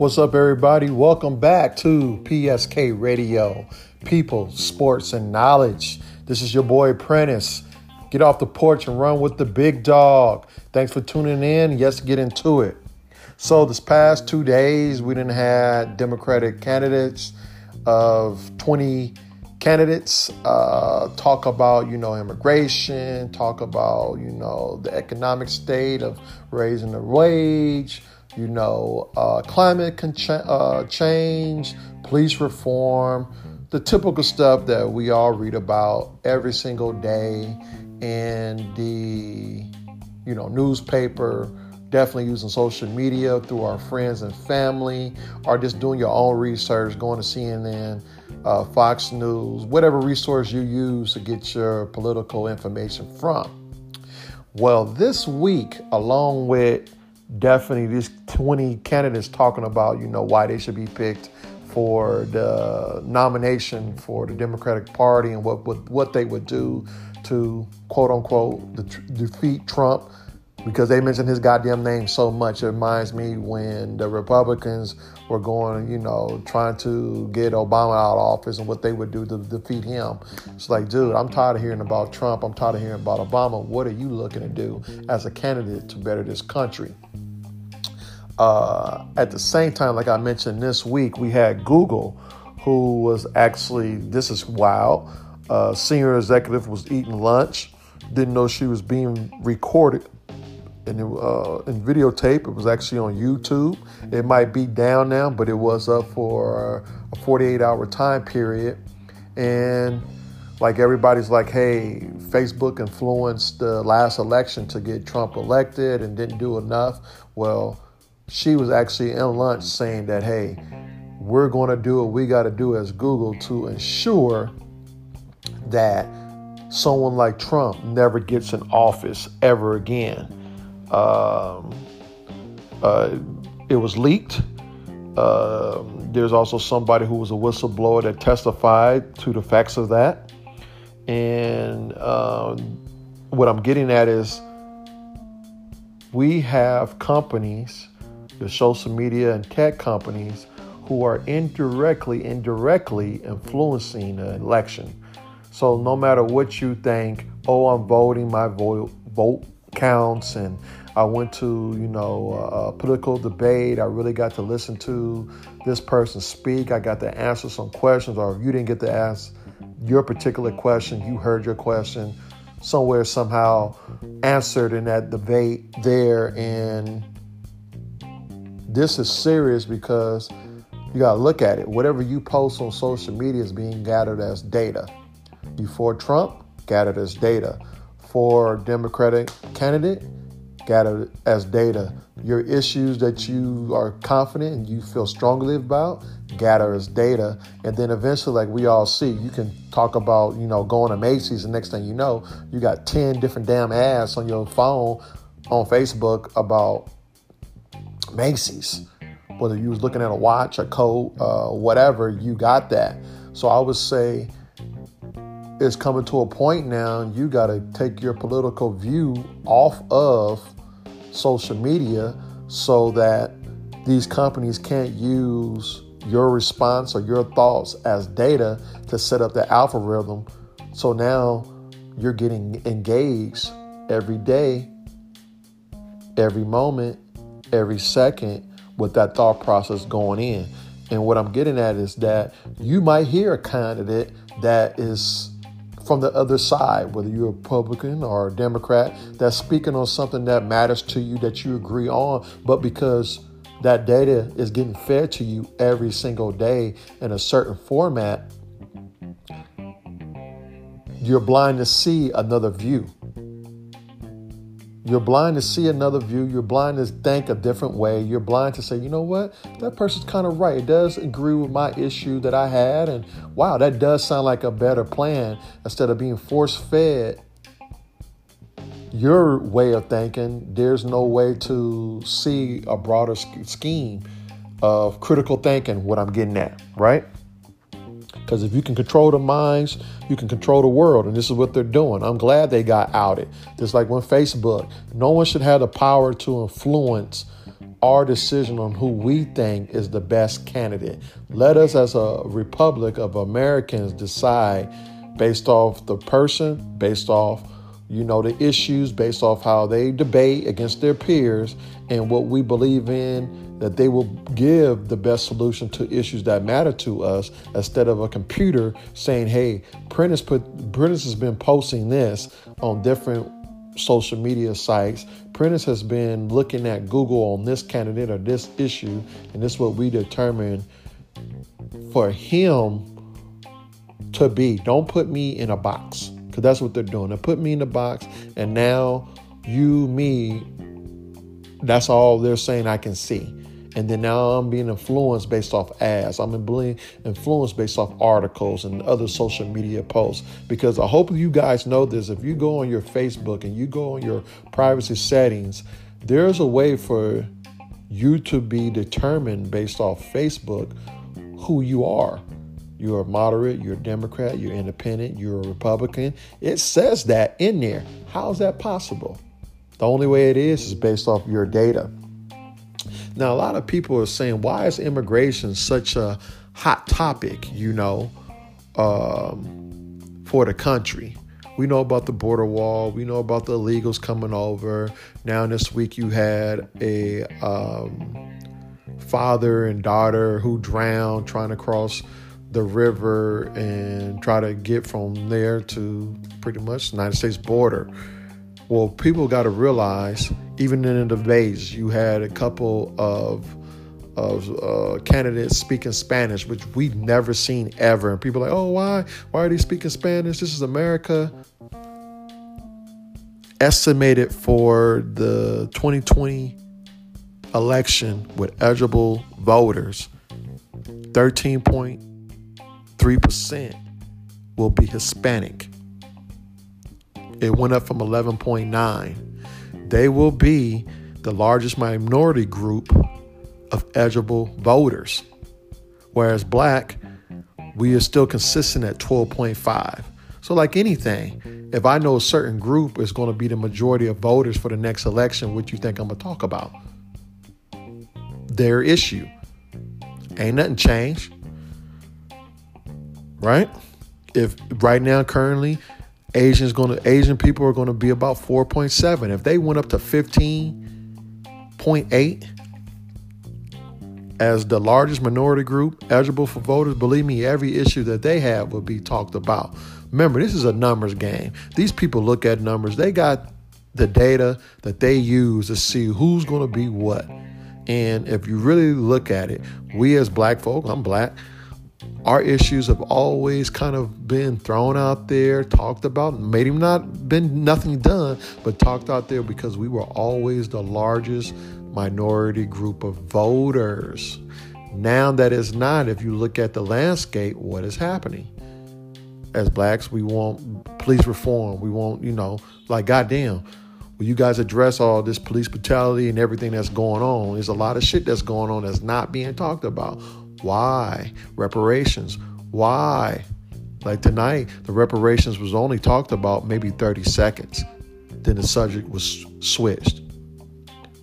What's up, everybody? Welcome back to PSK Radio, People, Sports, and Knowledge. This is your boy Prentice. Get off the porch and run with the big dog. Thanks for tuning in. Let's get into it. So, this past two days, we didn't have Democratic candidates of 20 candidates uh, talk about you know immigration talk about you know the economic state of raising the wage you know, uh, climate con- uh, change, police reform, the typical stuff that we all read about every single day in the, you know, newspaper, definitely using social media through our friends and family, or just doing your own research, going to CNN, uh, Fox News, whatever resource you use to get your political information from. Well, this week, along with definitely these 20 candidates talking about, you know, why they should be picked for the nomination for the Democratic Party and what what, what they would do to quote unquote defeat Trump because they mention his goddamn name so much. It reminds me when the Republicans were going, you know, trying to get Obama out of office and what they would do to defeat him. It's like, dude, I'm tired of hearing about Trump. I'm tired of hearing about Obama. What are you looking to do as a candidate to better this country? Uh, at the same time, like I mentioned this week, we had Google, who was actually, this is wild, uh, senior executive was eating lunch, didn't know she was being recorded and uh, in videotape. It was actually on YouTube. It might be down now, but it was up for a 48 hour time period. And like everybody's like, hey, Facebook influenced the last election to get Trump elected and didn't do enough. Well, she was actually in lunch saying that, hey, we're going to do what we got to do as Google to ensure that someone like Trump never gets in office ever again. Um, uh, it was leaked. Uh, there's also somebody who was a whistleblower that testified to the facts of that. And um, what I'm getting at is we have companies, the social media and tech companies, who are indirectly, indirectly influencing the election. So no matter what you think, oh, I'm voting, my vote, vote counts, and I went to, you know, a political debate. I really got to listen to this person speak. I got to answer some questions, or if you didn't get to ask your particular question, you heard your question somewhere, somehow answered in that debate there. And this is serious because you got to look at it. Whatever you post on social media is being gathered as data. Before Trump, gathered as data. For Democratic candidate, gathered as data. Your issues that you are confident and you feel strongly about, gather as data. And then eventually, like we all see, you can talk about, you know, going to Macy's, and next thing you know, you got 10 different damn ads on your phone on Facebook about Macy's. Whether you was looking at a watch, a coat, uh, whatever, you got that. So I would say it's coming to a point now you got to take your political view off of social media so that these companies can't use your response or your thoughts as data to set up the algorithm. So now you're getting engaged every day, every moment, every second with that thought process going in. And what I'm getting at is that you might hear a candidate that is from the other side, whether you're a Republican or a Democrat, that's speaking on something that matters to you that you agree on, but because that data is getting fed to you every single day in a certain format, you're blind to see another view. You're blind to see another view. You're blind to think a different way. You're blind to say, you know what? That person's kind of right. It does agree with my issue that I had. And wow, that does sound like a better plan instead of being force fed your way of thinking. There's no way to see a broader scheme of critical thinking, what I'm getting at, right? Because if you can control the minds, you can control the world. And this is what they're doing. I'm glad they got outed. Just like when Facebook, no one should have the power to influence our decision on who we think is the best candidate. Let us, as a republic of Americans, decide based off the person, based off you know the issues based off how they debate against their peers and what we believe in that they will give the best solution to issues that matter to us instead of a computer saying hey Prentice put Prentice has been posting this on different social media sites. Prentice has been looking at Google on this candidate or this issue, and this is what we determine for him to be. Don't put me in a box because that's what they're doing. They put me in a box, and now you, me, that's all they're saying I can see. And then now I'm being influenced based off ads. I'm being influenced based off articles and other social media posts. Because I hope you guys know this. If you go on your Facebook and you go on your privacy settings, there's a way for you to be determined based off Facebook who you are. You're a moderate, you're a Democrat, you're independent, you're a Republican. It says that in there. How is that possible? The only way it is is based off your data. Now, a lot of people are saying, why is immigration such a hot topic, you know, um, for the country? We know about the border wall. We know about the illegals coming over. Now, this week, you had a um, father and daughter who drowned trying to cross the river and try to get from there to pretty much the United States border. Well, people got to realize, even in the debates, you had a couple of of uh, candidates speaking Spanish, which we've never seen ever. And people are like, oh, why? Why are they speaking Spanish? This is America. Estimated for the 2020 election with eligible voters, 13 point 3% will be Hispanic. It went up from 11.9. They will be the largest minority group of eligible voters. Whereas black, we are still consistent at 12.5. So, like anything, if I know a certain group is going to be the majority of voters for the next election, what you think I'm going to talk about? Their issue. Ain't nothing changed right? If right now currently Asians going to Asian people are going to be about 4.7. If they went up to 15.8 as the largest minority group eligible for voters, believe me, every issue that they have will be talked about. Remember, this is a numbers game. These people look at numbers. They got the data that they use to see who's going to be what. And if you really look at it, we as black folk, I'm black, our issues have always kind of been thrown out there, talked about, maybe not been nothing done, but talked out there because we were always the largest minority group of voters. Now that is not, if you look at the landscape, what is happening? As blacks, we want police reform. We want, you know, like goddamn, will you guys address all this police brutality and everything that's going on? There's a lot of shit that's going on that's not being talked about. Why? Reparations. Why? Like tonight, the reparations was only talked about maybe 30 seconds. Then the subject was switched.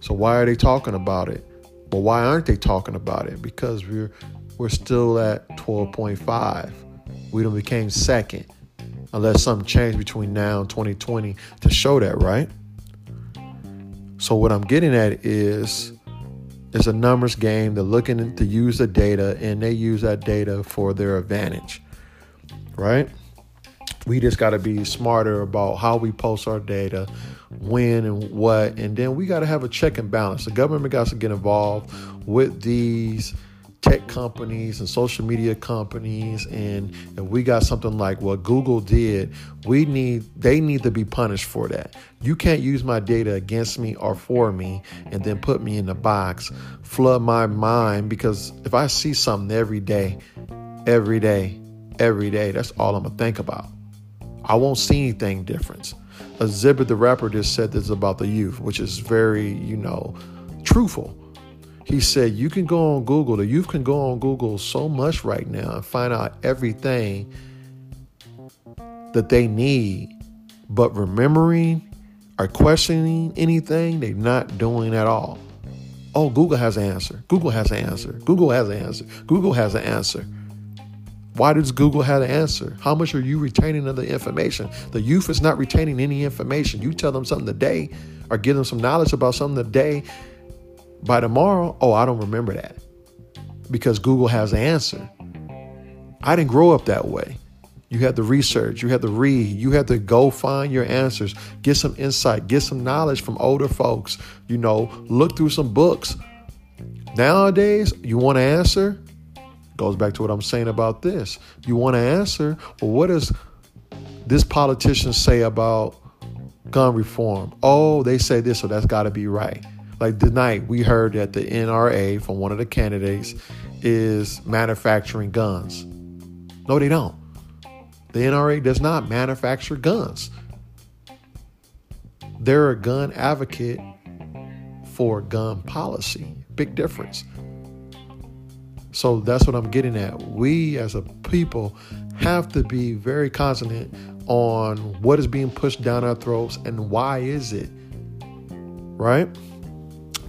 So why are they talking about it? But why aren't they talking about it? Because we're we're still at 12.5. We don't became second. Unless something changed between now and 2020 to show that, right? So what I'm getting at is it's a numbers game. They're looking to use the data and they use that data for their advantage, right? We just got to be smarter about how we post our data, when and what, and then we got to have a check and balance. The government got to get involved with these tech companies and social media companies and if we got something like what Google did, we need they need to be punished for that. You can't use my data against me or for me and then put me in the box, flood my mind because if I see something every day, every day, every day, that's all I'm gonna think about. I won't see anything different. Xzibit the rapper just said this about the youth, which is very, you know, truthful He said, You can go on Google, the youth can go on Google so much right now and find out everything that they need, but remembering or questioning anything, they're not doing at all. Oh, Google has an answer. Google has an answer. Google has an answer. Google has an answer. Why does Google have an answer? How much are you retaining of the information? The youth is not retaining any information. You tell them something today or give them some knowledge about something today. By tomorrow, oh, I don't remember that because Google has an answer. I didn't grow up that way. You had to research, you had to read, you had to go find your answers, get some insight, get some knowledge from older folks, you know, look through some books. Nowadays, you want to answer? Goes back to what I'm saying about this. You want to answer, well, what does this politician say about gun reform? Oh, they say this, so that's got to be right. Like tonight, we heard that the NRA from one of the candidates is manufacturing guns. No, they don't. The NRA does not manufacture guns. They're a gun advocate for gun policy. Big difference. So that's what I'm getting at. We as a people have to be very consonant on what is being pushed down our throats and why is it. Right?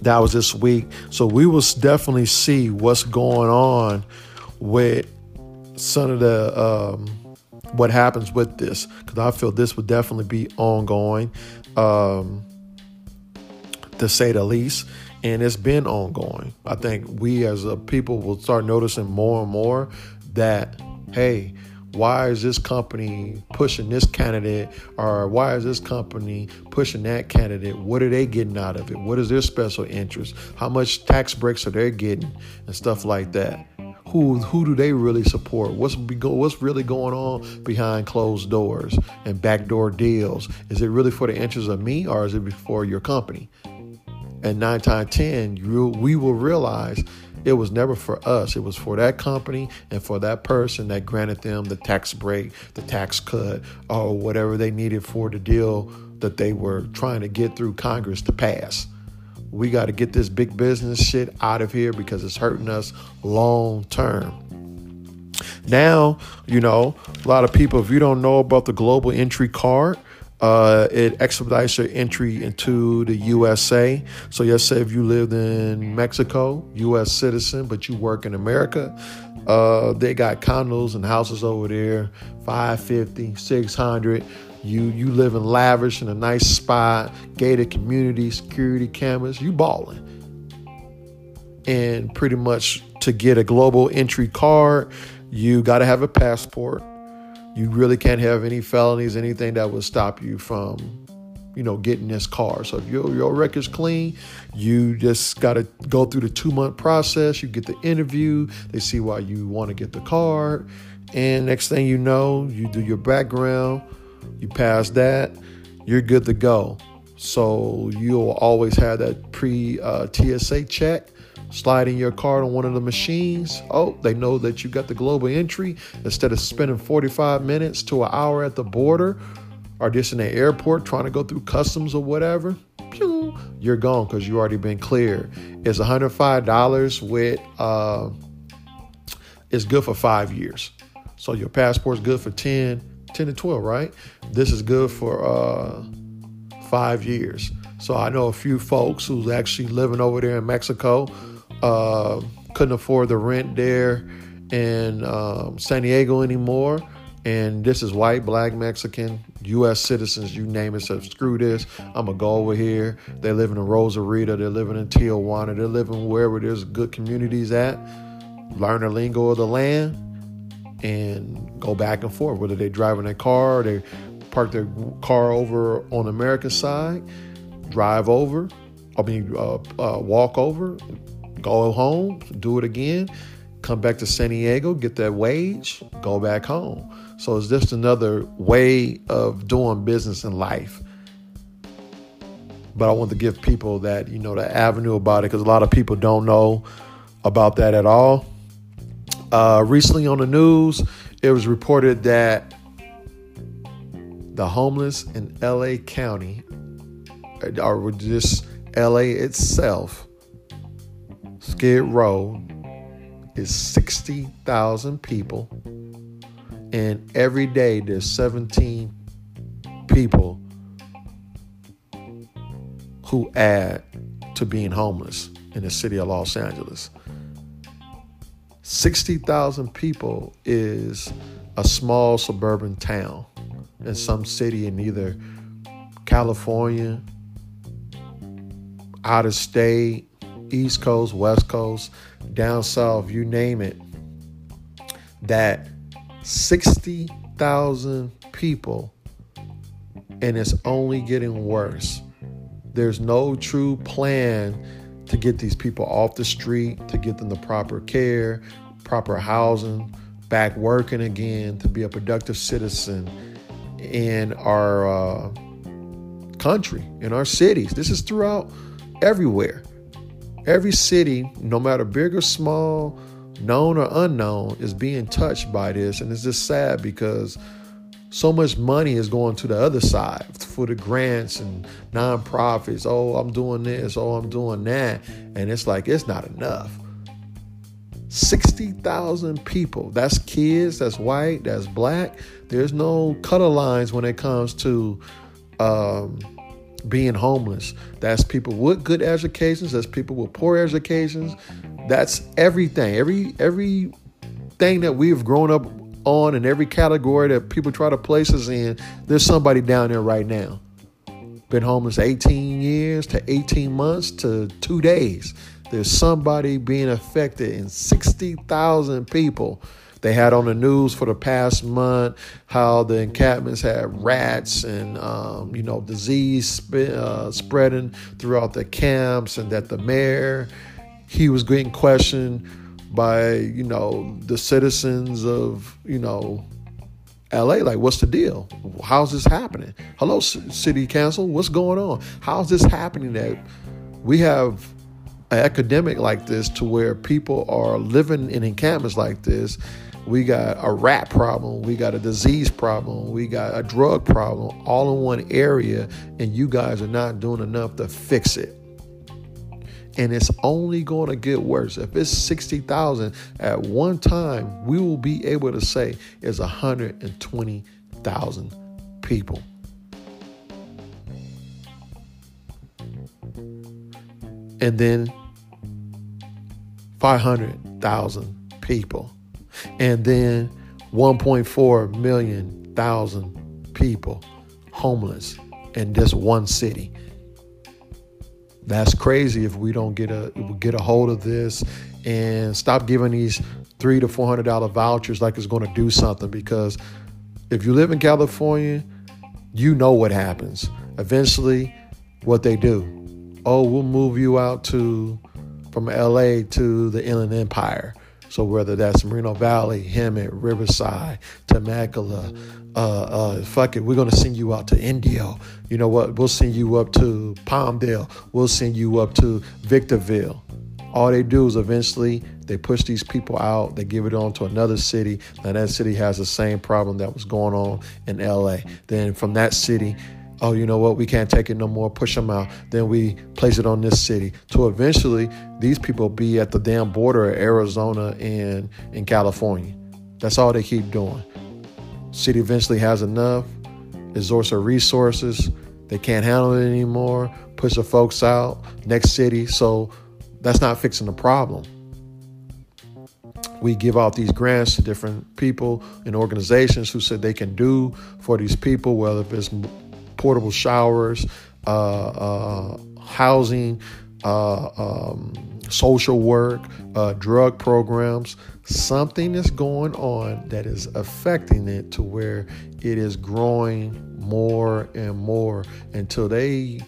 That was this week. So we will definitely see what's going on with some of the um, what happens with this because I feel this would definitely be ongoing, um, to say the least. And it's been ongoing. I think we as a people will start noticing more and more that, hey, why is this company pushing this candidate or why is this company pushing that candidate what are they getting out of it what is their special interest how much tax breaks are they getting and stuff like that who who do they really support? What's what's really going on behind closed doors and backdoor deals? Is it really for the interests of me or is it for your company? And nine times ten, you, we will realize it was never for us. It was for that company and for that person that granted them the tax break, the tax cut, or whatever they needed for the deal that they were trying to get through Congress to pass. We got to get this big business shit out of here because it's hurting us long term. Now, you know, a lot of people, if you don't know about the global entry card, uh, it expedites your entry into the USA. So, let's say if you lived in Mexico, U.S. citizen, but you work in America, uh, they got condos and houses over there, 550, 600. You you live in lavish in a nice spot, gated community, security cameras. You balling. And pretty much to get a global entry card, you got to have a passport. You really can't have any felonies, anything that would stop you from, you know, getting this car. So if your your record's clean, you just got to go through the two month process. You get the interview. They see why you want to get the car, and next thing you know, you do your background you pass that, you're good to go. So you'll always have that pre uh, TSA check. Sliding your card on one of the machines. Oh, they know that you got the global entry. Instead of spending 45 minutes to an hour at the border or just in the airport trying to go through customs or whatever, pew, you're gone because you already been cleared. It's $105 with, uh, it's good for five years. So your passport's good for 10 10 to 12, right? This is good for uh, five years. So I know a few folks who's actually living over there in Mexico, uh, couldn't afford the rent there in um, San Diego anymore. And this is white, black, Mexican, U.S. citizens, you name it. So screw this. I'm gonna go over here. They're living in Rosarito. They're living in Tijuana. They're living wherever there's good communities at. Learn the lingo of the land and go back and forth. Whether they drive in their car, or they park their car over on the American side, drive over, I mean, uh, uh, walk over, go home, do it again, come back to San Diego, get that wage, go back home. So it's just another way of doing business in life. But I want to give people that, you know, the avenue about it because a lot of people don't know about that at all. Uh, recently on the news, it was reported that the homeless in LA County, or just LA itself, Skid Row is 60,000 people. And every day there's 17 people who add to being homeless in the city of Los Angeles. 60,000 people is a small suburban town in some city in either California, out of state, East Coast, West Coast, down south, you name it, that 60,000 people and it's only getting worse. There's no true plan to get these people off the street, to get them the proper care, proper housing, back working again, to be a productive citizen in our uh, country, in our cities. This is throughout everywhere. Every city, no matter big or small, known or unknown, is being touched by this. And it's just sad because so much money is going to the other side for the grants and nonprofits. Oh, I'm doing this. Oh, I'm doing that. And it's like, it's not enough. 60,000 people. That's kids, that's white, that's black. There's no color lines when it comes to um, being homeless. That's people with good educations, that's people with poor educations. That's everything. Every every thing that we've grown up on in every category that people try to place us in, there's somebody down there right now. Been homeless 18 years to 18 months to two days. There's somebody being affected in 60,000 people. They had on the news for the past month how the encampments had rats and um, you know disease sp- uh, spreading throughout the camps, and that the mayor he was getting questioned by you know the citizens of you know LA like what's the deal? How's this happening? Hello city council what's going on? How's this happening that we have an epidemic like this to where people are living in encampments like this we got a rat problem we got a disease problem we got a drug problem all in one area and you guys are not doing enough to fix it and it's only going to get worse. If it's 60,000 at one time, we will be able to say it's 120,000 people. And then 500,000 people. And then 1.4 million thousand people homeless in this one city. That's crazy if we don't get a get a hold of this and stop giving these three to four hundred dollar vouchers like it's going to do something. Because if you live in California, you know what happens. Eventually, what they do, oh, we'll move you out to from LA to the Inland Empire. So whether that's Moreno Valley, Hemet, Riverside, Temecula, uh, uh, fuck it, we're gonna send you out to Indio. You know what? We'll send you up to Palmdale. We'll send you up to Victorville. All they do is eventually they push these people out. They give it on to another city. Now that city has the same problem that was going on in LA. Then from that city, oh, you know what, we can't take it no more, push them out. Then we place it on this city. To eventually, these people be at the damn border of Arizona and in California. That's all they keep doing. City eventually has enough, exhausts their resources. They can't handle it anymore, push the folks out, next city. So that's not fixing the problem. We give out these grants to different people and organizations who said they can do for these people, whether it's portable showers, uh, uh, housing, uh, um, social work, drug programs. Something is going on that is affecting it to where it is growing more and more until they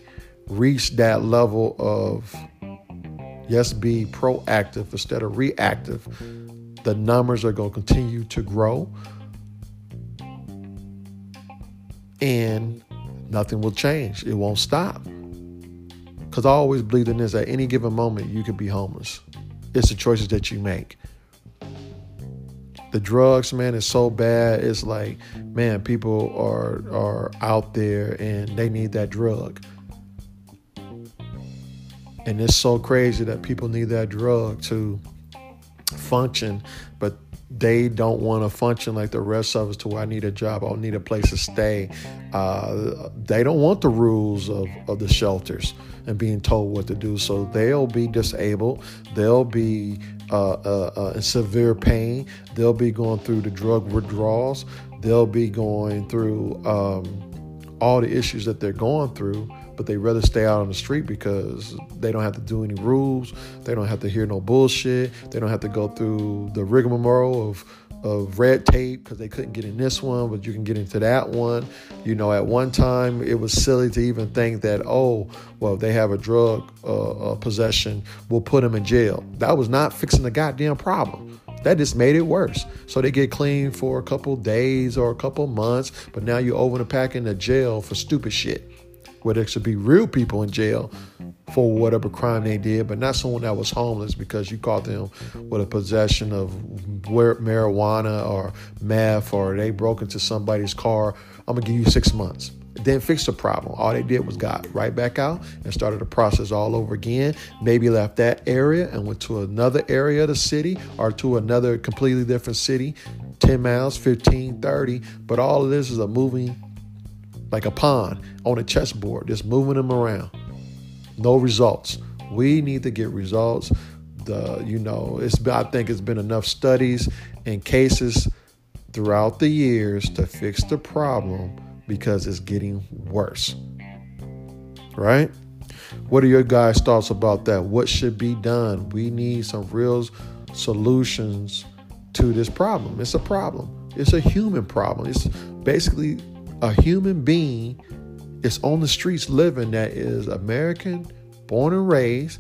reach that level of yes, be proactive instead of reactive. The numbers are going to continue to grow. And nothing will change. It won't stop. Because I always believe in this at any given moment, you could be homeless. It's the choices that you make. The drugs, man, is so bad. It's like, man, people are are out there and they need that drug. And it's so crazy that people need that drug to function, but they don't want to function like the rest of us to where I need a job, I need a place to stay. Uh, they don't want the rules of, of the shelters and being told what to do. So they'll be disabled. They'll be uh, uh, uh in severe pain. They'll be going through the drug withdrawals. They'll be going through um, all the issues that they're going through but they rather stay out on the street because they don't have to do any rules. They don't have to hear no bullshit. They don't have to go through the rigmarole of of red tape because they couldn't get in this one, but you can get into that one. You know, at one time it was silly to even think that, oh, well, they have a drug uh, uh, possession, we'll put them in jail. That was not fixing the goddamn problem. That just made it worse. So they get clean for a couple days or a couple months, but now you're over the pack in the jail for stupid shit where there should be real people in jail for whatever crime they did, but not someone that was homeless because you caught them with a possession of marijuana or meth or they broke into somebody's car. I'm gonna give you six months. It didn't fix the problem. All they did was got right back out and started the process all over again. Maybe left that area and went to another area of the city or to another completely different city, 10 miles, 15, 30. But all of this is a moving like a pawn on a chessboard, just moving them around. No results. We need to get results. The you know, it's I think it's been enough studies and cases throughout the years to fix the problem because it's getting worse. Right? What are your guys' thoughts about that? What should be done? We need some real solutions to this problem. It's a problem. It's a human problem. It's basically a human being is on the streets living that is American, born and raised,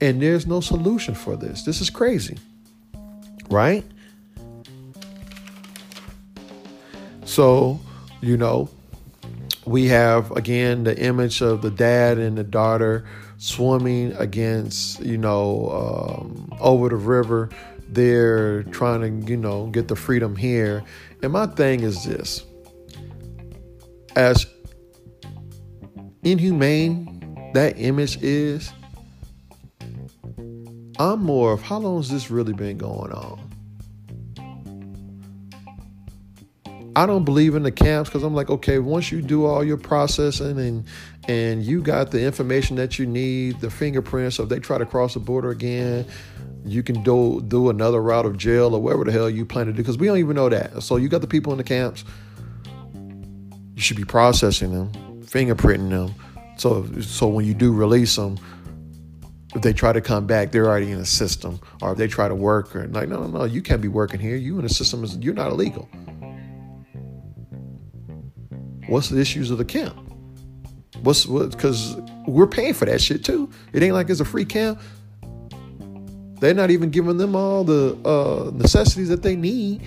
and there's no solution for this. This is crazy, right? So, you know, we have again the image of the dad and the daughter swimming against, you know, um, over the river. They're trying to, you know, get the freedom here. And my thing is this as inhumane that image is, I'm more of how long has this really been going on? I don't believe in the camps because I'm like, okay, once you do all your processing and and you got the information that you need, the fingerprints, so if they try to cross the border again, you can do do another route of jail or whatever the hell you plan to do because we don't even know that. So you got the people in the camps, you should be processing them, fingerprinting them. So so when you do release them, if they try to come back, they're already in the system. Or if they try to work, or like, no, no, no, you can't be working here. You in the system is you're not illegal. What's the issues of the camp? What's what? Because we're paying for that shit too. It ain't like it's a free camp. They're not even giving them all the uh, necessities that they need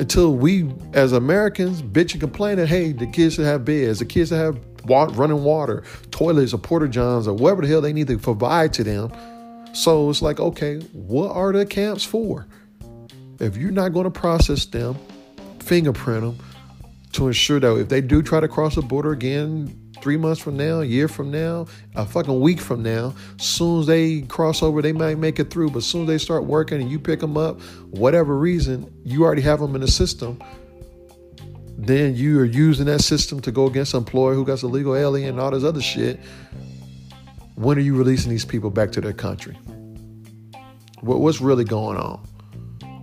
until we, as Americans, bitch and complain that hey, the kids should have beds, the kids should have running water, toilets, or porta johns, or whatever the hell they need to provide to them. So it's like, okay, what are the camps for? If you're not going to process them, fingerprint them, to ensure that if they do try to cross the border again three months from now, a year from now, a fucking week from now, soon as they cross over, they might make it through. But soon as they start working and you pick them up, whatever reason, you already have them in the system. Then you are using that system to go against an employer who got a legal alien and all this other shit. When are you releasing these people back to their country? What's really going on?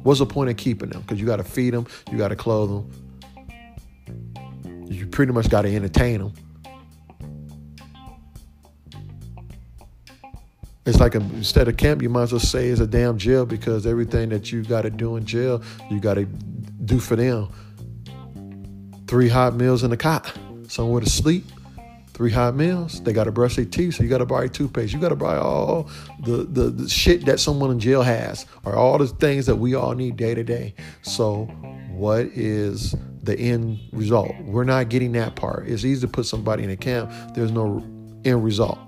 What's the point of keeping them? Because you got to feed them, you got to clothe them, you pretty much got to entertain them. It's like a, instead of camp, you might as well say it's a damn jail because everything that you got to do in jail, you got to do for them. Three hot meals in a cot, somewhere to sleep, three hot meals. They got to brush their teeth, so you got to buy toothpaste. You got to buy all the, the, the shit that someone in jail has, or all the things that we all need day to day. So, what is the end result. We're not getting that part. It's easy to put somebody in a camp. There's no end result.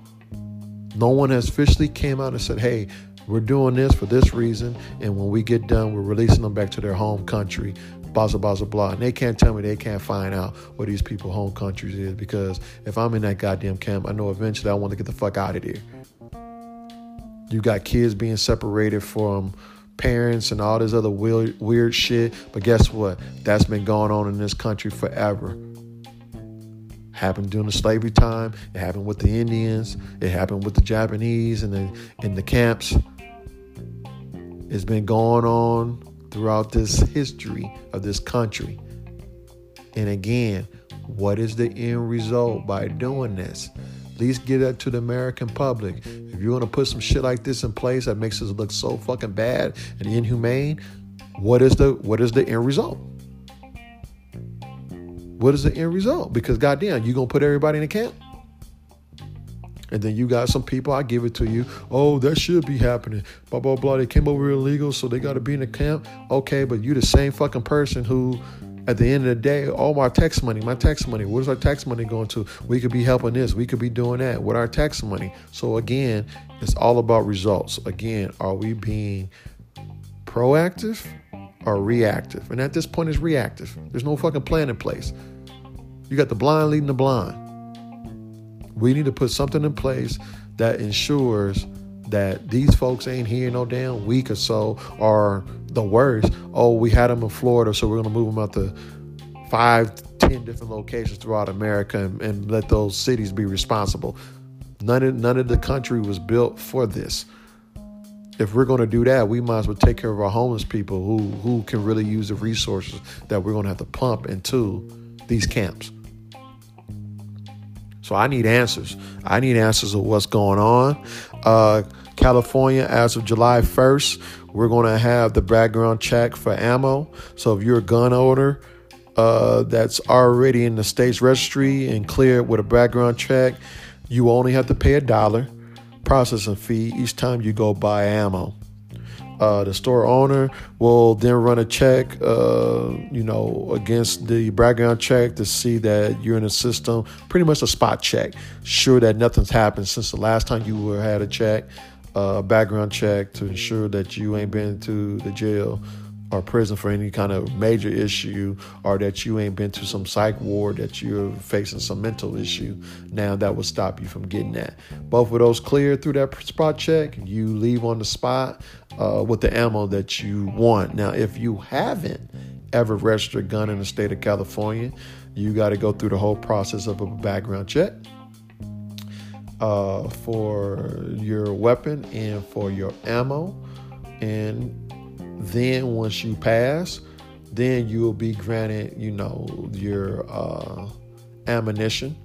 No one has officially came out and said, hey, we're doing this for this reason, and when we get done, we're releasing them back to their home country. blah, blah, blah, blah. And they can't tell me they can't find out what these people' home countries is because if I'm in that goddamn camp, I know eventually I want to get the fuck out of there. You got kids being separated from parents and all this other weird, weird shit. But guess what? That's been going on in this country forever. Happened during the slavery time. It happened with the Indians. It happened with the Japanese and the in the camps. It's been going on throughout this history of this country. And again, what is the end result by doing this? At least get that to the American public. If you're gonna put some shit like this in place that makes us look so fucking bad and inhumane, what is the what is the end result? What is the end result? Because goddamn, you gonna put everybody in a camp? And then you got some people, I give it to you. Oh, that should be happening. Blah, blah, blah. They came over illegal, so they got to be in the camp. Okay, but you the same fucking person who, at the end of the day, all my tax money, my tax money, what is our tax money going to? We could be helping this. We could be doing that with our tax money. So again, it's all about results. Again, are we being proactive or reactive? And at this point, it's reactive. There's no fucking plan in place. You got the blind leading the blind. We need to put something in place that ensures that these folks ain't here no damn week or so, or the worst, oh, we had them in Florida, so we're gonna move them out to five, ten different locations throughout America and, and let those cities be responsible. None of none of the country was built for this. If we're going to do that, we might as well take care of our homeless people who who can really use the resources that we're going to have to pump into these camps. So I need answers. I need answers of what's going on. Uh, California, as of July 1st, we're going to have the background check for ammo. So if you're a gun owner uh, that's already in the state's registry and cleared with a background check, you only have to pay a dollar processing fee each time you go buy ammo. Uh, the store owner will then run a check, uh, you know, against the background check to see that you're in the system. Pretty much a spot check, sure that nothing's happened since the last time you were had a check, a uh, background check to ensure that you ain't been to the jail or prison for any kind of major issue or that you ain't been to some psych ward that you're facing some mental issue now that will stop you from getting that. Both of those cleared through that spot check. You leave on the spot uh, with the ammo that you want. Now if you haven't ever registered a gun in the state of california you got to go through the whole process of a background check uh, for your weapon and for your ammo. And then once you pass, then you'll be granted, you know, your uh, ammunition.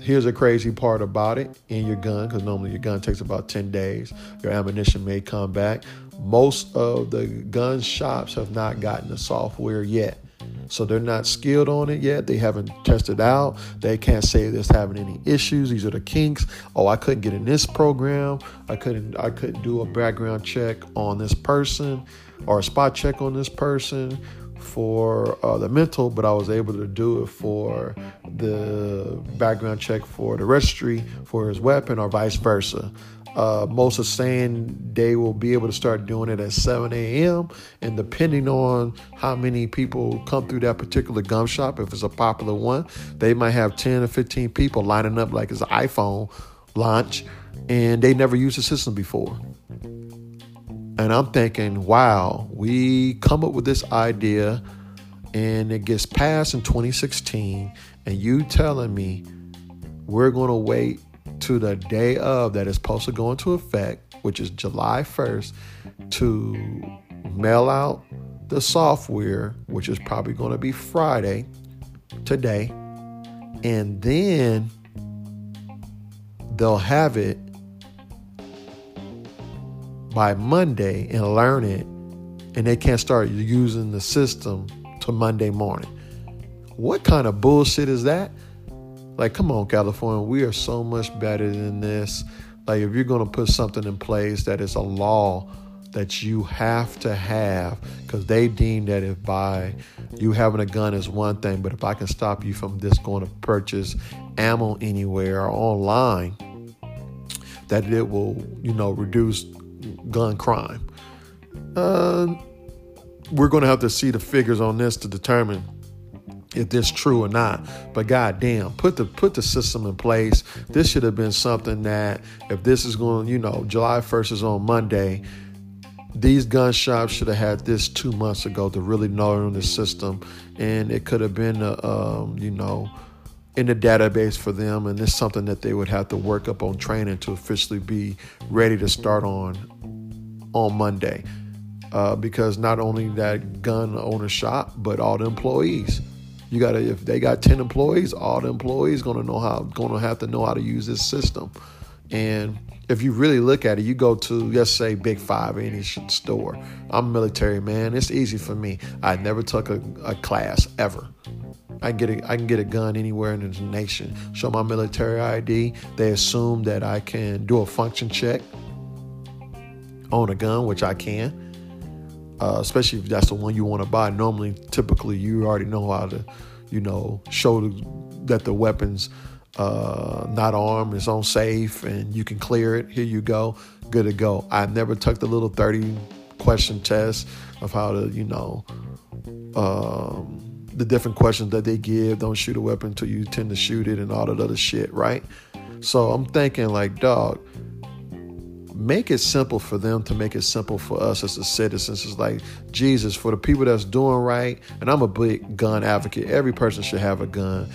Here's a crazy part about it in your gun, because normally your gun takes about 10 days. Your ammunition may come back. Most of the gun shops have not gotten the software yet. So they're not skilled on it yet. They haven't tested out. They can't say there's having any issues. These are the kinks. Oh, I couldn't get in this program. I couldn't I couldn't do a background check on this person or a spot check on this person for uh, the mental, but I was able to do it for the background check for the registry for his weapon or vice versa. Uh, most are saying they will be able to start doing it at 7 a.m. And depending on how many people come through that particular gun shop, if it's a popular one, they might have 10 or 15 people lining up like it's an iPhone launch, and they never used the system before. And I'm thinking, wow, we come up with this idea and it gets passed in 2016, and you telling me we're going to wait to the day of that is supposed to go into effect, which is July 1st, to mail out the software, which is probably going to be Friday today. And then they'll have it by Monday and learn it, and they can't start using the system to Monday morning. What kind of bullshit is that? Like, come on, California, we are so much better than this. Like, if you're going to put something in place that is a law that you have to have, because they deem that if by you having a gun is one thing, but if I can stop you from just going to purchase ammo anywhere or online, that it will, you know, reduce gun crime. Uh, we're going to have to see the figures on this to determine if this true or not. But goddamn, put the put the system in place. This should have been something that if this is going, you know, July 1st is on Monday. These gun shops should have had this two months ago to really know on the system, and it could have been, a, um, you know, in the database for them, and it's something that they would have to work up on training to officially be ready to start on on Monday. Uh, because not only that gun owner shop, but all the employees. You gotta if they got ten employees, all the employees gonna know how gonna have to know how to use this system. And if you really look at it, you go to let's say Big Five any store. I'm a military man. It's easy for me. I never took a, a class ever. I can get a, I can get a gun anywhere in the nation. Show my military ID. They assume that I can do a function check on a gun, which I can. Uh, especially if that's the one you want to buy. Normally, typically, you already know how to, you know, show that the weapons uh, not armed, is on safe, and you can clear it. Here you go, good to go. I never took the little 30 question test of how to, you know, um, the different questions that they give. Don't shoot a weapon until you tend to shoot it and all that other shit, right? So I'm thinking, like, dog, make it simple for them to make it simple for us as the citizens. It's like Jesus for the people that's doing right. And I'm a big gun advocate. Every person should have a gun.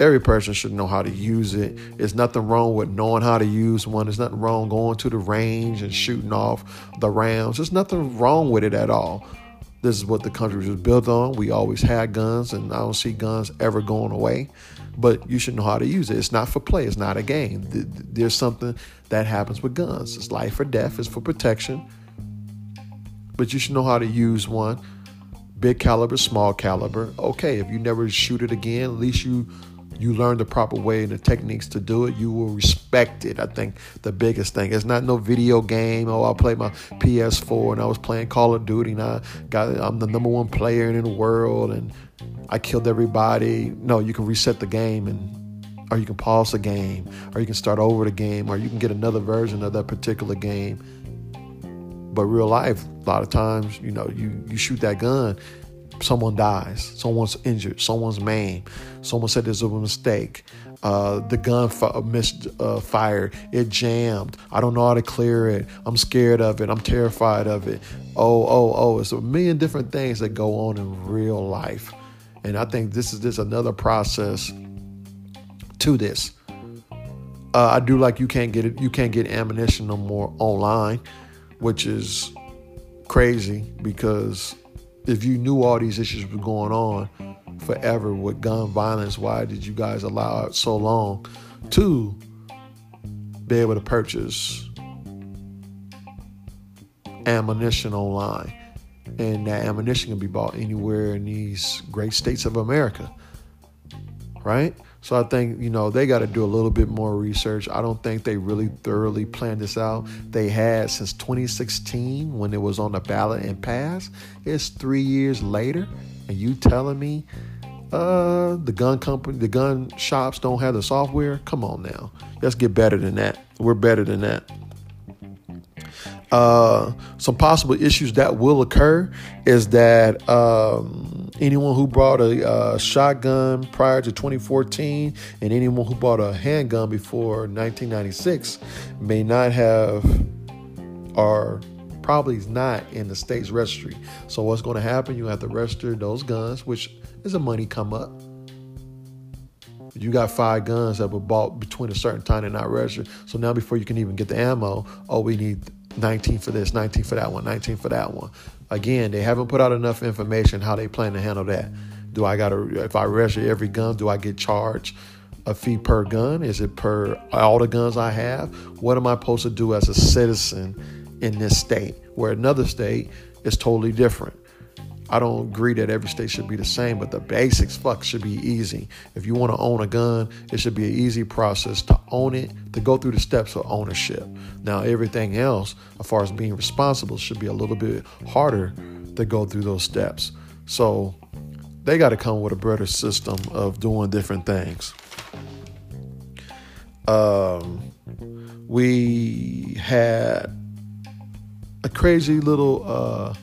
Every person should know how to use it. There's nothing wrong with knowing how to use one. There's nothing wrong going to the range and shooting off the rounds. There's nothing wrong with it at all. This is what the country was built on. We always had guns, and I don't see guns ever going away. But you should know how to use it. It's not for play. It's not a game. There's something that happens with guns. It's life or death. It's for protection. But you should know how to use one. Big caliber, small caliber. Okay, if you never shoot it again, at least you you learn the proper way and the techniques to do it, you will respect it. I think the biggest thing. It's not no video game. Oh, I play my PS4 and I was playing Call of Duty and I got I'm the number one player in the world and I killed everybody. No, you can reset the game and or you can pause the game, or you can start over the game, or you can get another version of that particular game. But real life, a lot of times, you know, you you shoot that gun someone dies, someone's injured, someone's maimed, someone said there's a mistake. Uh, the gun f- missed uh, it jammed. I don't know how to clear it. I'm scared of it. I'm terrified of it. Oh, oh, oh. It's a million different things that go on in real life. And I think this is just another process to this. Uh, I do like you can't get it. You can't get ammunition no more online, which is crazy because if you knew all these issues were going on forever with gun violence, why did you guys allow it so long to be able to purchase ammunition online? And that ammunition can be bought anywhere in these great states of America, right? So I think, you know, they got to do a little bit more research. I don't think they really thoroughly planned this out. They had since 2016 when it was on the ballot and passed. It's three years later, and you telling me uh, the gun company, the gun shops don't have the software? Come on now. Let's get better than that. We're better than that. Uh, some possible issues that will occur is that um, anyone who bought a uh, shotgun prior to 2014 and anyone who bought a handgun before 1996 may not have or probably is not in the state's registry. So what's going to happen? You have to register those guns, which is a money come up. You got five guns that were bought between a certain time and not registered. So now before you can even get the ammo, oh, we need 19 for this, 19 for that one, 19 for that one. Again, they haven't put out enough information how they plan to handle that. Do I got to, if I register every gun, do I get charged a fee per gun? Is it per all the guns I have? What am I supposed to do as a citizen in this state? Where another state is totally different. I don't agree that every state should be the same, but the basics fuck should be easy. If you want to own a gun, it should be an easy process to own it, to go through the steps of ownership. Now, everything else, as far as being responsible, should be a little bit harder to go through those steps. So they got to come with a better system of doing different things. Um, we had a crazy little uh,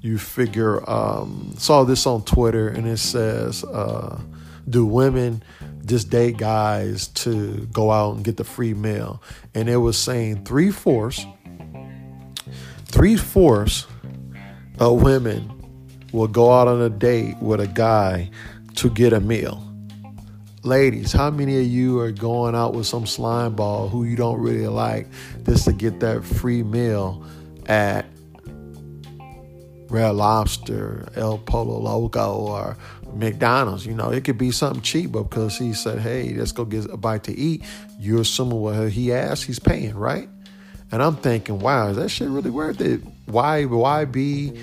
you figure, um, saw this on Twitter and it says, uh, do women just date guys to go out and get the free meal? And it was saying three fourths, three fourths of women will go out on a date with a guy to get a meal. Ladies, how many of you are going out with some slime ball who you don't really like just to get that free meal at Red Lobster, El Pollo Loco, or McDonald's? You know, it could be something cheap, but because he said, hey, let's go get a bite to eat, you're assuming what he asked, he's paying, right? And I'm thinking, wow, is that shit really worth it? Why, why be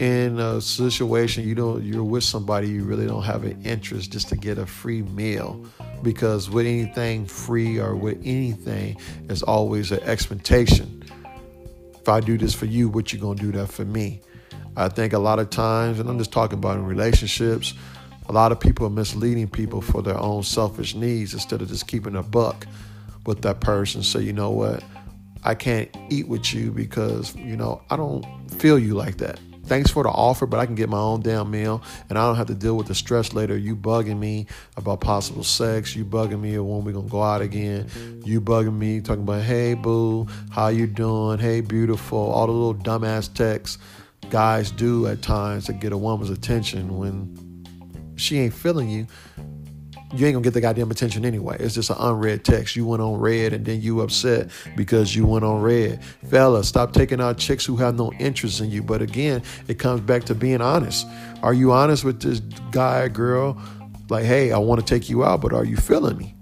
in a situation you don't you're with somebody you really don't have an interest just to get a free meal because with anything free or with anything there's always an expectation if i do this for you what you gonna do that for me i think a lot of times and i'm just talking about in relationships a lot of people are misleading people for their own selfish needs instead of just keeping a buck with that person so you know what i can't eat with you because you know i don't feel you like that thanks for the offer, but I can get my own damn meal and I don't have to deal with the stress later. You bugging me about possible sex. You bugging me when we gonna go out again. You bugging me talking about, hey boo, how you doing? Hey beautiful. All the little dumbass texts guys do at times to get a woman's attention when she ain't feeling you you ain't gonna get the goddamn attention anyway. It's just an unread text. You went on red and then you upset because you went on red. Fella, stop taking out chicks who have no interest in you. But again, it comes back to being honest. Are you honest with this guy, girl? Like, hey, I want to take you out, but are you feeling me?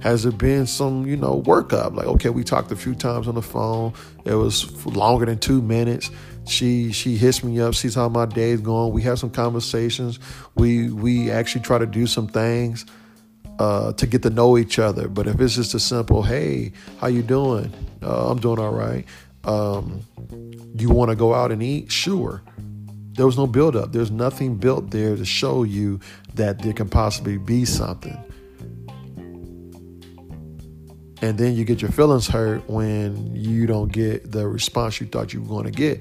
Has there been some, you know, workup? Like, okay, we talked a few times on the phone. It was longer than two minutes. She she hits me up, sees how my day is going. We have some conversations. We we actually try to do some things uh, to get to know each other. But if it's just a simple, hey, how you doing? Uh, I'm doing all right. Um, you want to go out and eat? Sure. There was no build up. There's nothing built there to show you that there can possibly be something. And then you get your feelings hurt when you don't get the response you thought you were going to get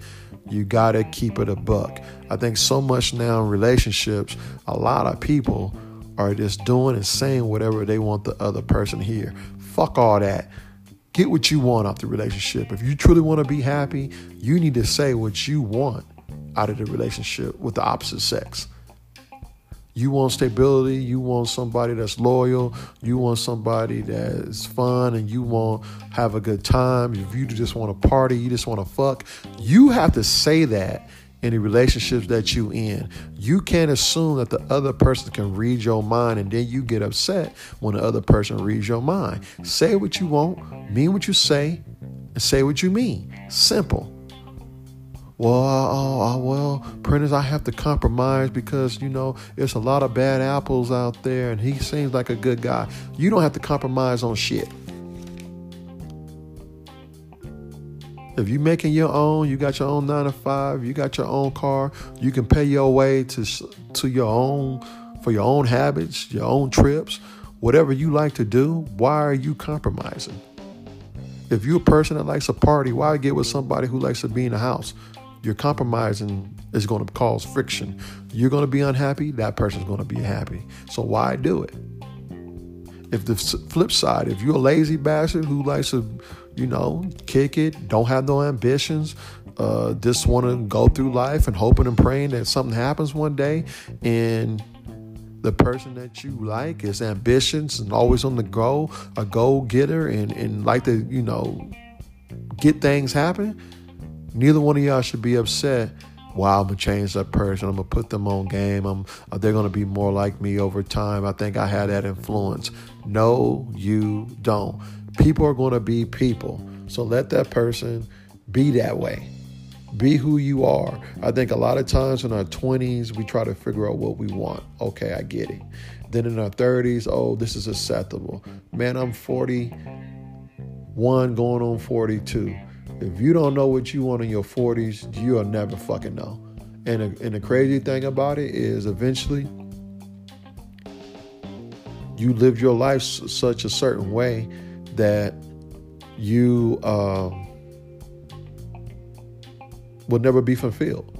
you got to keep it a buck. I think so much now in relationships, a lot of people are just doing and saying whatever they want the other person to hear. Fuck all that. Get what you want out the relationship. If you truly want to be happy, you need to say what you want out of the relationship with the opposite sex. You want stability, you want somebody that's loyal, you want somebody that's fun and you want have a good time. If you just want to party, you just want to fuck, you have to say that in the relationships that you in. You can't assume that the other person can read your mind and then you get upset when the other person reads your mind. Say what you want, mean what you say, and say what you mean. Simple well, well, Prentice, I have to compromise because, you know, there's a lot of bad apples out there and he seems like a good guy. You don't have to compromise on shit. If you're making your own, you got your own nine to five, you got your own car, you can pay your way to to your own for your own habits, your own trips, whatever you like to do. Why are you compromising? If you're a person that likes a party, why get with somebody who likes to be in the house? You're compromising is going to cause friction. You're going to be unhappy, that person's going to be happy. So why do it? If the flip side, if you're a lazy bastard who likes to, you know, kick it, don't have no ambitions, uh, just want to go through life and hoping and praying that something happens one day, and the person that you like is ambitious and always on the go, a goal getter, and and like to, you know, get things happen Neither one of y'all should be upset. Wow, I'm gonna change that person. I'm gonna put them on game. I'm, uh, they're gonna be more like me over time. I think I had that influence. No, you don't. People are gonna be people. So let that person be that way. Be who you are. I think a lot of times in our 20s, we try to figure out what we want. Okay, I get it. Then in our 30s, oh, this is acceptable. Man, I'm 41 going on 42. If you don't know what you want in your 40s, you'll never fucking know. And, and the crazy thing about it is eventually you live your life such a certain way that you um, will never be fulfilled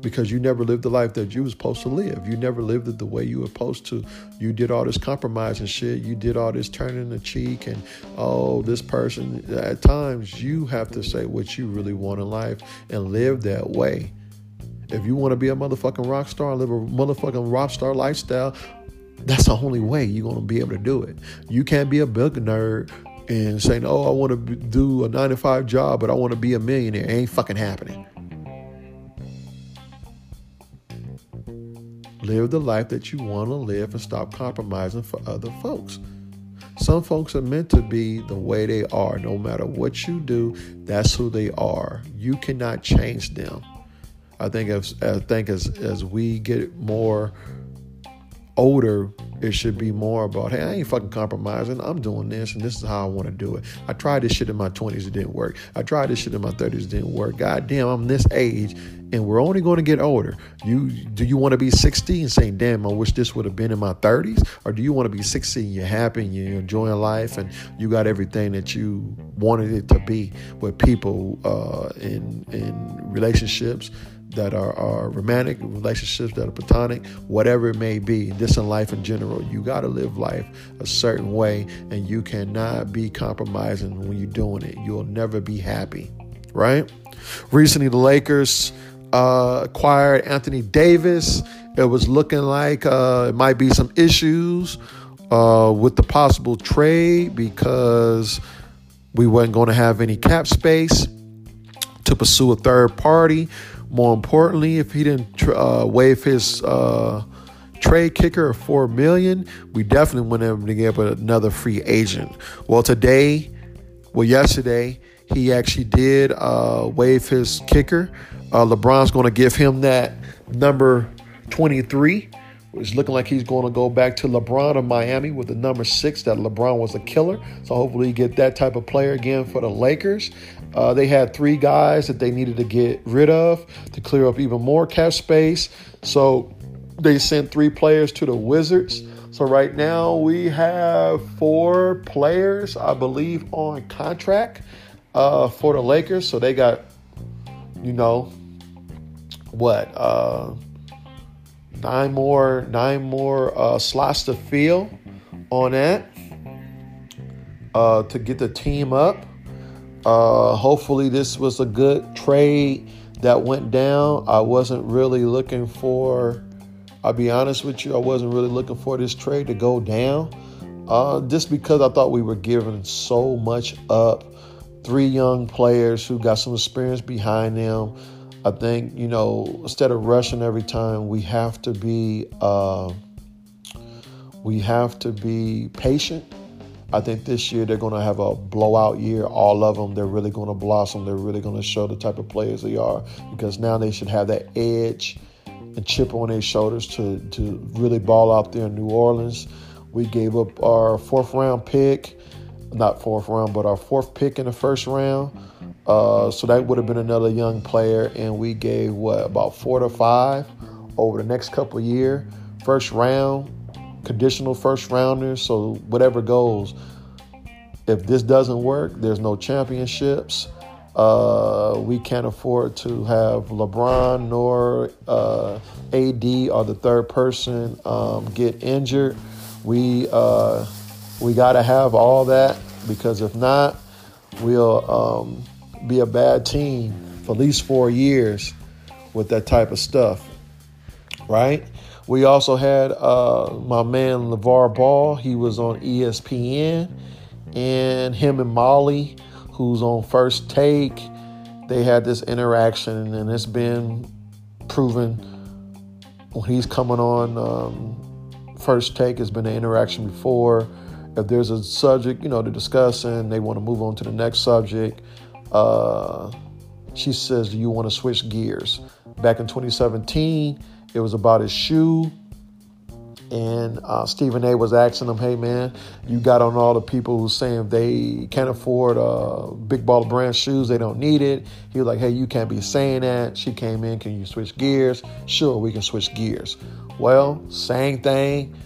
because you never lived the life that you were supposed to live. You never lived it the way you were supposed to. You did all this compromise and shit. You did all this turning the cheek and oh, this person. At times, you have to say what you really want in life and live that way. If you want to be a motherfucking rock star, and live a motherfucking rock star lifestyle, that's the only way you're going to be able to do it. You can't be a nerd and saying, oh, I want to do a nine to five job, but I want to be a millionaire. It ain't fucking happening. Live the life that you want to live and stop compromising for other folks. Some folks are meant to be the way they are. No matter what you do, that's who they are. You cannot change them. I think as I think as as we get more older, it should be more about, hey, I ain't fucking compromising. I'm doing this, and this is how I want to do it. I tried this shit in my 20s, it didn't work. I tried this shit in my 30s, it didn't work. God damn, I'm this age, and we're only going to get older. You do you want to be 60 and saying, damn, I wish this would have been in my 30s, or do you want to be 60 and you're happy and you're enjoying life and you got everything that you wanted it to be with people uh, in in relationships that are, are romantic, relationships that are platonic, whatever it may be, this in life in general, you got to live life a certain way and you cannot be compromising when you're doing it. You'll never be happy, right? Recently, the Lakers uh, acquired Anthony Davis. It was looking like uh, it might be some issues uh, with the possible trade because we weren't going to have any cap space to pursue a third party. More importantly, if he didn't uh, waive his uh, trade kicker of four million, we definitely wouldn't have been able to get another free agent. Well, today, well, yesterday, he actually did uh, waive his kicker. Uh, LeBron's going to give him that number 23. It's looking like he's going to go back to LeBron of Miami with the number six. That LeBron was a killer, so hopefully, you get that type of player again for the Lakers. Uh, they had three guys that they needed to get rid of to clear up even more cap space. So they sent three players to the Wizards. So right now we have four players, I believe, on contract uh, for the Lakers. So they got, you know, what uh, nine more nine more uh, slots to fill on that uh, to get the team up. Uh, hopefully, this was a good trade that went down. I wasn't really looking for, I'll be honest with you, I wasn't really looking for this trade to go down. Uh, just because I thought we were giving so much up. Three young players who got some experience behind them. I think, you know, instead of rushing every time, we have to be uh, we have to be patient I think this year they're going to have a blowout year. All of them, they're really going to blossom. They're really going to show the type of players they are because now they should have that edge and chip on their shoulders to, to really ball out there in New Orleans. We gave up our fourth round pick, not fourth round, but our fourth pick in the first round. Uh, so that would have been another young player, and we gave what about four to five over the next couple of years. First round, conditional first rounders. So whatever goes, if this doesn't work, there's no championships. Uh, we can't afford to have LeBron nor uh, AD or the third person um, get injured. We uh, we got to have all that because if not, we'll um, be a bad team for at least four years with that type of stuff, right? We also had uh, my man LeVar Ball. He was on ESPN. And him and Molly, who's on First Take, they had this interaction, and it's been proven when he's coming on um, First Take, has been an interaction before. If there's a subject, you know, to discuss and they want to move on to the next subject, uh, she says, Do you want to switch gears? Back in 2017, it was about his shoe. And uh, Stephen A was asking him, hey man, you got on all the people who saying they can't afford uh, big baller brand shoes, they don't need it. He was like, hey, you can't be saying that. She came in, can you switch gears? Sure, we can switch gears. Well, same thing,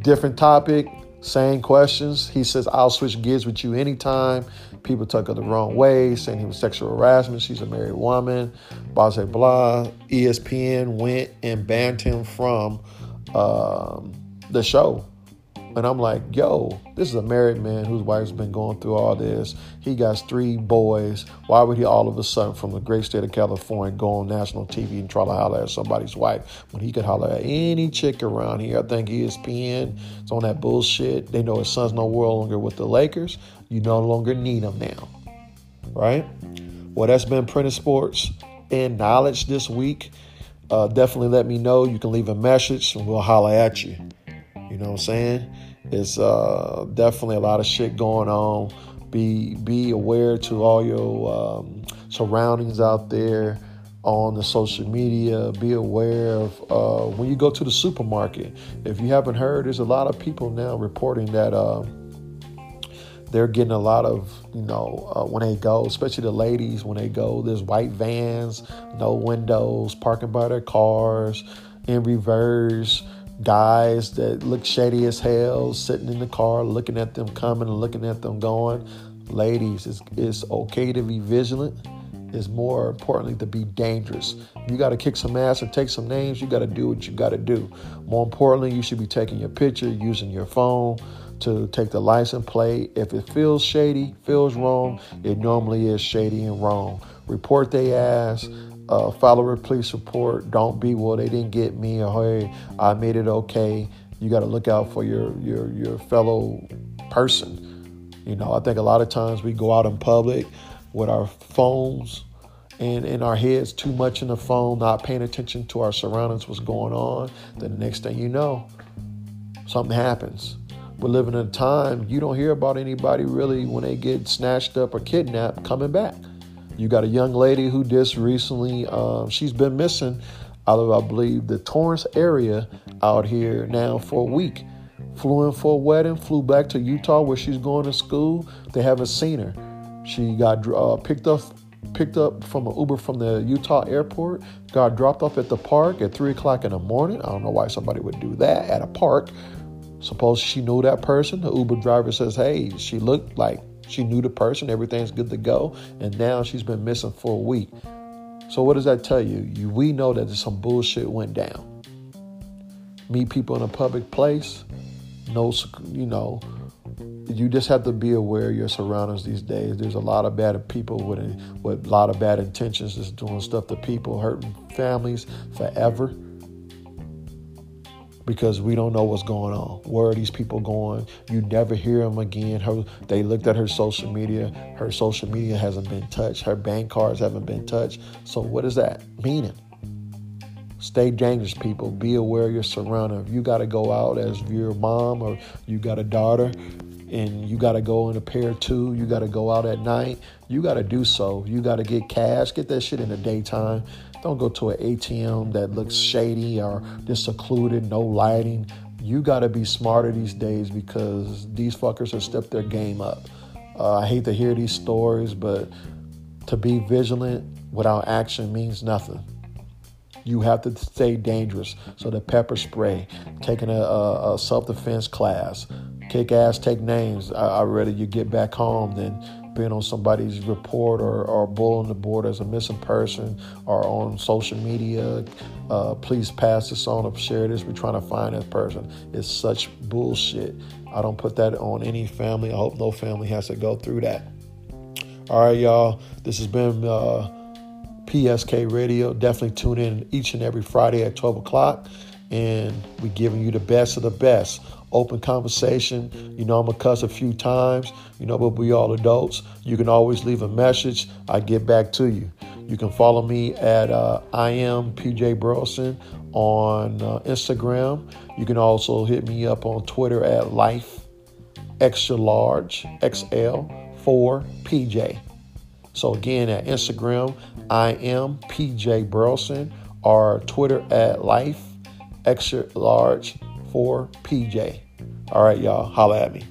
different topic. same questions. He says, I'll switch gears with you anytime. People took her the wrong way, saying he was sexual harassment. She's a married woman. Blah, blah, blah. ESPN went and banned him from um, the show. And I'm like, yo, this is a married man whose wife's been going through all this. He got three boys. Why would he all of a sudden, from the great state of California, go on national TV and try to holler at somebody's wife when he could holler at any chick around here? I think ESPN is on that bullshit. They know his son's no longer with the Lakers. You no longer need him now, right? Well, that's been printed sports and knowledge this week. Uh, definitely let me know. You can leave a message and we'll holler at you. You know what I'm saying? It's uh, definitely a lot of shit going on. Be be aware to all your um, surroundings out there on the social media. Be aware of uh, when you go to the supermarket. If you haven't heard, there's a lot of people now reporting that. Uh, they're getting a lot of, you know, uh, when they go, especially the ladies, when they go, there's white vans, no windows, parking by their cars, in reverse, guys that look shady as hell sitting in the car looking at them coming and looking at them going. Ladies, it's, it's okay to be vigilant. It's more importantly to be dangerous. You got to kick some ass and take some names. You got to do what you got to do. More importantly, you should be taking your picture, using your phone to take the license plate. If it feels shady, feels wrong, it normally is shady and wrong. Report they ass uh, follow a police report. Don't be well. They didn't get me, or hey, I made it okay. You got to look out for your your your fellow person. You know, I think a lot of times we go out in public with our phones and in our heads too much in the phone, not paying attention to our surroundings, what's going on. Then the next thing you know, something happens. We're living in a time you don't hear about anybody really when they get snatched up or kidnapped coming back. You got a young lady who just recently, um, she's been missing out of, I believe, the Torrance area out here now for a week. Flew in for a wedding, flew back to Utah where she's going to school. They haven't seen her. She got uh, picked up picked up from an Uber from the Utah airport, got dropped off at the park at three o'clock in the morning. I don't know why somebody would do that at a park. Suppose she knew that person. The Uber driver says, "Hey, she looked like she knew the person, everything's good to go, and now she's been missing for a week. So what does that tell you? you we know that some bullshit went down. Meet people in a public place, no, you know, you just have to be aware of your surroundings these days. There's a lot of bad people with a, with a lot of bad intentions, just doing stuff to people, hurting families forever because we don't know what's going on. Where are these people going? You never hear them again. Her, they looked at her social media. Her social media hasn't been touched. Her bank cards haven't been touched. So what is that meaning? Stay dangerous, people. Be aware of your surroundings. If you got to go out as your mom or you got a daughter and you got to go in a pair two, you got to go out at night, you got to do so. You got to get cash, get that shit in the daytime. Don't go to an ATM that looks shady or just secluded, no lighting. You got to be smarter these days because these fuckers have stepped their game up. Uh, I hate to hear these stories, but to be vigilant without action means nothing. You have to stay dangerous. So the pepper spray, taking a, a, a self-defense class, kick ass, take names. I, would rather you get back home than being on somebody's report or, or bulletin the board as a missing person or on social media. Uh, please pass this on or share this. We're trying to find that person. It's such bullshit. I don't put that on any family. I hope no family has to go through that. All right, y'all. This has been uh, PSK Radio. Definitely tune in each and every Friday at 12 o'clock. And we're giving you the best of the best open conversation. You know, I'm gonna cuss a few times, you know, but we all adults. You can always leave a message. I get back to you. You can follow me at uh, I am PJ Burleson on uh, Instagram. You can also hit me up on Twitter at Life Extra Large XL for PJ. So again, at Instagram, I am PJ Burleson, or Twitter at Life Extra Large for PJ. All right, y'all, holla at me.